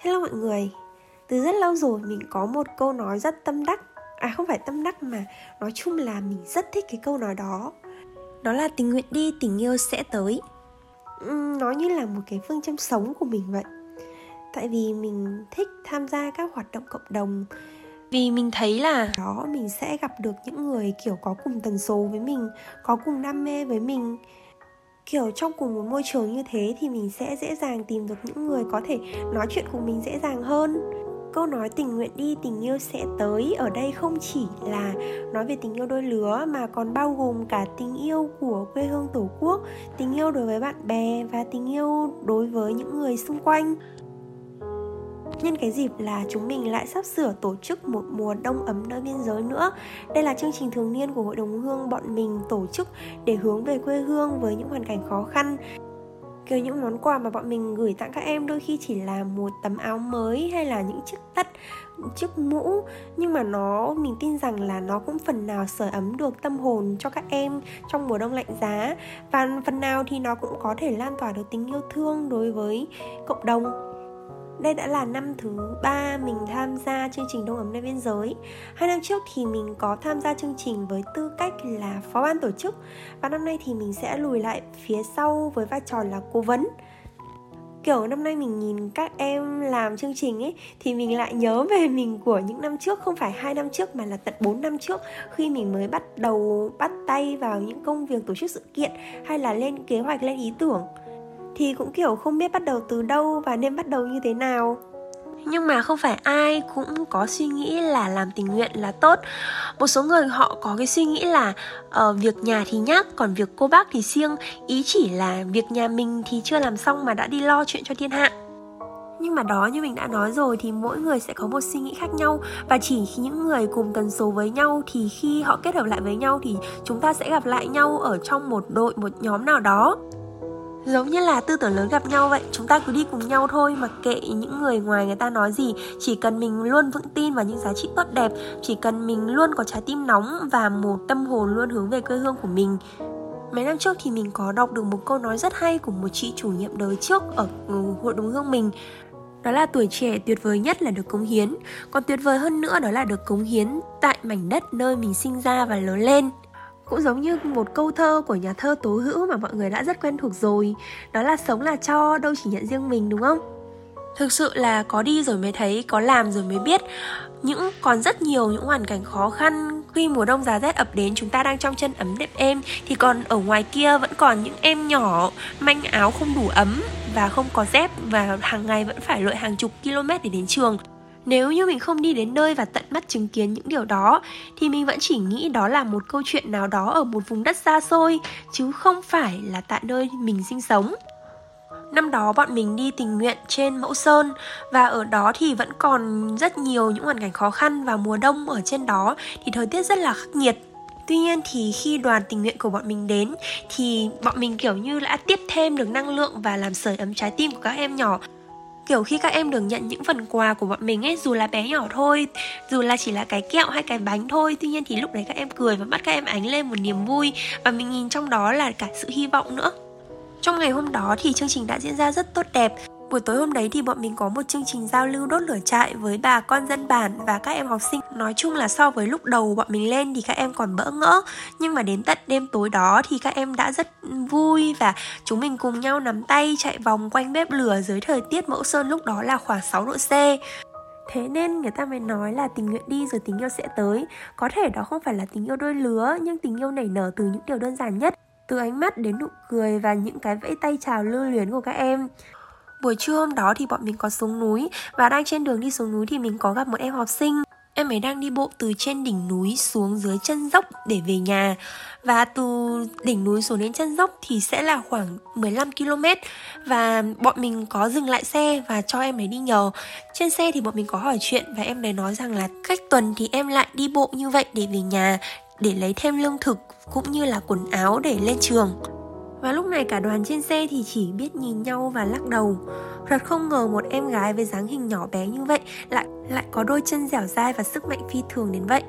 Hello mọi người. Từ rất lâu rồi mình có một câu nói rất tâm đắc. À không phải tâm đắc mà Nói chung là mình rất thích cái câu nói đó. Đó là tình nguyện đi tình yêu sẽ tới. Uhm, Nó như là một cái phương châm sống của mình vậy. Tại vì mình thích tham gia các hoạt động cộng đồng. Vì mình thấy là đó mình sẽ gặp được những người kiểu có cùng tần số với mình có cùng đam mê với mình kiểu, trong cùng một môi trường như thế thì mình sẽ dễ dàng tìm được những người có thể nói chuyện cùng mình dễ dàng hơn. Câu nói tình nguyện đi, tình yêu sẽ tới ở đây không chỉ là nói về tình yêu đôi lứa mà còn bao gồm cả tình yêu của quê hương tổ quốc, tình yêu đối với bạn bè và tình yêu đối với những người xung quanh. Nhân cái dịp là chúng mình lại sắp sửa tổ chức một mùa đông ấm nơi biên giới nữa. Đây là chương trình thường niên của Hội đồng Hương bọn mình tổ chức để hướng về quê hương với những hoàn cảnh khó khăn. Kiểu những món quà mà bọn mình gửi tặng các em đôi khi chỉ là một tấm áo mới hay là những chiếc tất, chiếc mũ. Nhưng mà nó, mình tin rằng là nó cũng phần nào sửa ấm được tâm hồn cho các em trong mùa đông lạnh giá. Và phần nào thì nó cũng có thể lan tỏa được tình yêu thương đối với cộng đồng đây đã là năm thứ ba mình tham gia chương trình Đông ấm nơi biên giới. Hai năm trước thì mình có tham gia chương trình với tư cách là phó ban tổ chức. Và năm nay thì mình sẽ lùi lại phía sau với vai trò là cố vấn. Kiểu năm nay mình nhìn các em làm chương trình ấy, thì mình lại nhớ về mình của những năm trước. Không phải hai năm trước mà là tận 4 năm trước, khi mình mới bắt đầu bắt tay vào những công việc tổ chức sự kiện hay là lên kế hoạch, lên ý tưởng thì cũng kiểu không biết bắt đầu từ đâu và nên bắt đầu như thế nào. Nhưng mà không phải ai cũng có suy nghĩ là làm tình nguyện là tốt. Một số người họ có cái suy nghĩ là uh, việc nhà thì nhắc còn việc cô bác thì siêng. Ý chỉ là việc nhà mình thì chưa làm xong mà đã đi lo chuyện cho thiên hạ. Nhưng mà đó như mình đã nói rồi thì mỗi người sẽ có một suy nghĩ khác nhau. Và chỉ khi những người cùng tần số với nhau thì khi họ kết hợp lại với nhau thì chúng ta sẽ gặp lại nhau ở trong một đội một nhóm nào đó giống như là tư tưởng lớn gặp nhau vậy, chúng ta cứ đi cùng nhau thôi mà kệ những người ngoài người ta nói gì. Chỉ cần mình luôn vững tin vào những giá trị tốt đẹp, chỉ cần mình luôn có trái tim nóng và một tâm hồn luôn hướng về quê hương của mình. Mấy năm trước thì mình có đọc được một câu nói rất hay của một chị chủ nhiệm đời trước ở ừ, hội đồng hương mình. Đó là tuổi trẻ tuyệt vời nhất là được cống hiến. Còn tuyệt vời hơn nữa đó là được cống hiến tại mảnh đất nơi mình sinh ra và lớn lên cũng giống như một câu thơ của nhà thơ tố hữu mà mọi người đã rất quen thuộc rồi. Đó là sống là cho, đâu chỉ nhận riêng mình đúng không? Thực sự là có đi rồi mới thấy, có làm rồi mới biết. Những, còn rất nhiều những hoàn cảnh khó khăn, khi mùa đông giá rét ập đến, chúng ta đang trong chân ấm đẹp êm, thì còn ở ngoài kia vẫn còn những em nhỏ manh áo không đủ ấm và không có dép và hàng ngày vẫn phải lội hàng chục km để đến trường nếu như mình không đi đến nơi và tận mắt chứng kiến những điều đó, thì mình vẫn chỉ nghĩ đó là một câu chuyện nào đó ở một vùng đất xa xôi, chứ không phải là tại nơi mình sinh sống Năm đó bọn mình đi tình nguyện trên Mẫu Sơn, và ở đó thì vẫn còn rất nhiều những hoàn cảnh khó khăn và mùa đông ở trên đó, thì thời tiết rất là khắc nghiệt. Tuy nhiên thì khi đoàn tình nguyện của bọn mình đến, thì bọn mình kiểu như đã tiếp thêm được năng lượng và làm sưởi ấm trái tim của các em nhỏ kiểu khi các em được nhận những phần quà của bọn mình ấy, dù là bé nhỏ thôi, dù là chỉ là cái kẹo hay cái bánh thôi, tuy nhiên thì lúc đấy các em cười và mắt các em ánh lên một niềm vui và mình nhìn trong đó là cả sự hy vọng nữa. Trong ngày hôm đó thì chương trình đã diễn ra rất tốt đẹp. Buổi tối hôm đấy thì bọn mình có một chương trình giao lưu đốt lửa trại với bà con dân bản và các em học sinh. Nói chung là so với lúc đầu bọn mình lên thì các em còn bỡ ngỡ, nhưng mà đến tận đêm tối đó thì các em đã rất vui và chúng mình cùng nhau nắm tay chạy vòng quanh bếp lửa dưới thời tiết mẫu sơn lúc đó là khoảng 6 độ C. Thế nên người ta mới nói là tình nguyện đi rồi tình yêu sẽ tới Có thể đó không phải là tình yêu đôi lứa Nhưng tình yêu nảy nở từ những điều đơn giản nhất Từ ánh mắt đến nụ cười và những cái vẫy tay chào lưu luyến của các em Buổi trưa hôm đó thì bọn mình có xuống núi Và đang trên đường đi xuống núi thì mình có gặp một em học sinh. Em ấy đang đi bộ từ trên đỉnh núi xuống dưới chân dốc để về nhà. Và từ đỉnh núi xuống đến chân dốc thì sẽ là khoảng 15 km và bọn mình có dừng lại xe và cho em ấy đi nhờ. Trên xe thì bọn mình có hỏi chuyện và em ấy nói rằng là cách tuần thì em lại đi bộ như vậy để về nhà, để lấy thêm lương thực cũng như là quần áo để lên trường và lúc này cả đoàn trên xe thì chỉ biết nhìn nhau và lắc đầu Thật không ngờ một em gái với dáng hình nhỏ bé như vậy lại lại có đôi chân dẻo dai và sức mạnh phi thường đến vậy.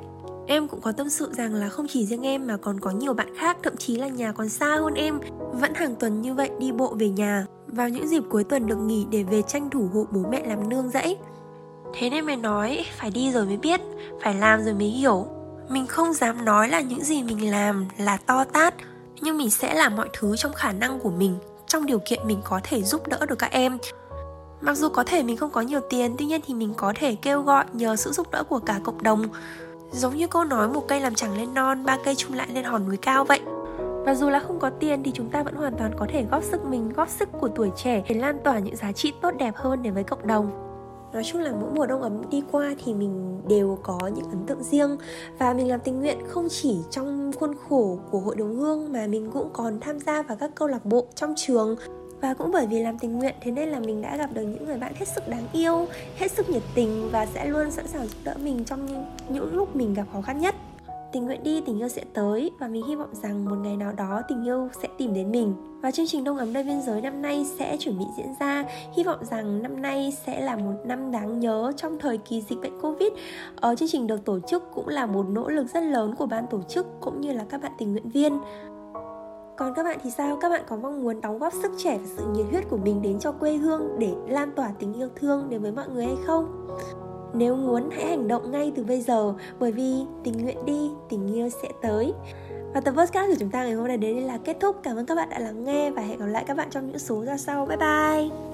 Em cũng có tâm sự rằng là không chỉ riêng em mà còn có nhiều bạn khác, thậm chí là nhà còn xa hơn em, vẫn hàng tuần như vậy đi bộ về nhà. Vào những dịp cuối tuần được nghỉ để về tranh thủ hộ bố mẹ làm nương rẫy. Thế nên mày nói, phải đi rồi mới biết, phải làm rồi mới hiểu. Mình không dám nói là những gì mình làm là to tát, nhưng mình sẽ làm mọi thứ trong khả năng của mình, trong điều kiện mình có thể giúp đỡ được các em Mặc dù có thể mình không có nhiều tiền, tuy nhiên thì mình có thể kêu gọi nhờ sự giúp đỡ của cả cộng đồng. Giống như câu nói một cây làm chẳng lên non, ba cây chung lại lên hòn núi cao vậy. Và dù là không có tiền thì chúng ta vẫn hoàn toàn có thể góp sức mình, góp sức của tuổi trẻ để lan tỏa những giá trị tốt đẹp hơn đến với cộng đồng. Nói chung là mỗi mùa đông ấm đi qua thì mình đều có những ấn tượng riêng. Và mình làm tình nguyện không chỉ trong khuôn khổ của hội đồng hương Mà mình cũng còn tham gia vào các câu lạc bộ trong trường. Và cũng bởi vì làm tình nguyện, thế nên là mình đã gặp được những người bạn hết sức đáng yêu, hết sức nhiệt tình và sẽ luôn sẵn sàng giúp đỡ mình trong những lúc mình gặp khó khăn nhất tình nguyện đi, tình yêu sẽ tới. Và mình hy vọng rằng một ngày nào đó tình yêu sẽ tìm đến mình. Và chương trình đông ấm nơi biên giới năm nay sẽ chuẩn bị diễn ra. Hy vọng rằng năm nay sẽ là một năm đáng nhớ trong thời kỳ dịch bệnh covid. Ở chương trình được tổ chức cũng là một nỗ lực rất lớn của ban tổ chức cũng như là các bạn tình nguyện viên. Còn các bạn thì sao? Các bạn có mong muốn đóng góp sức trẻ và sự nhiệt huyết của mình đến cho quê hương để lan tỏa tình yêu thương đến với mọi người hay không? Nếu muốn hãy hành động ngay từ bây giờ bởi vì tình nguyện đi, tình yêu sẽ tới. Và tập podcast của chúng ta ngày hôm nay đến đây là kết thúc. Cảm ơn các bạn đã lắng nghe và hẹn gặp lại các bạn trong những số ra sau. Bye bye!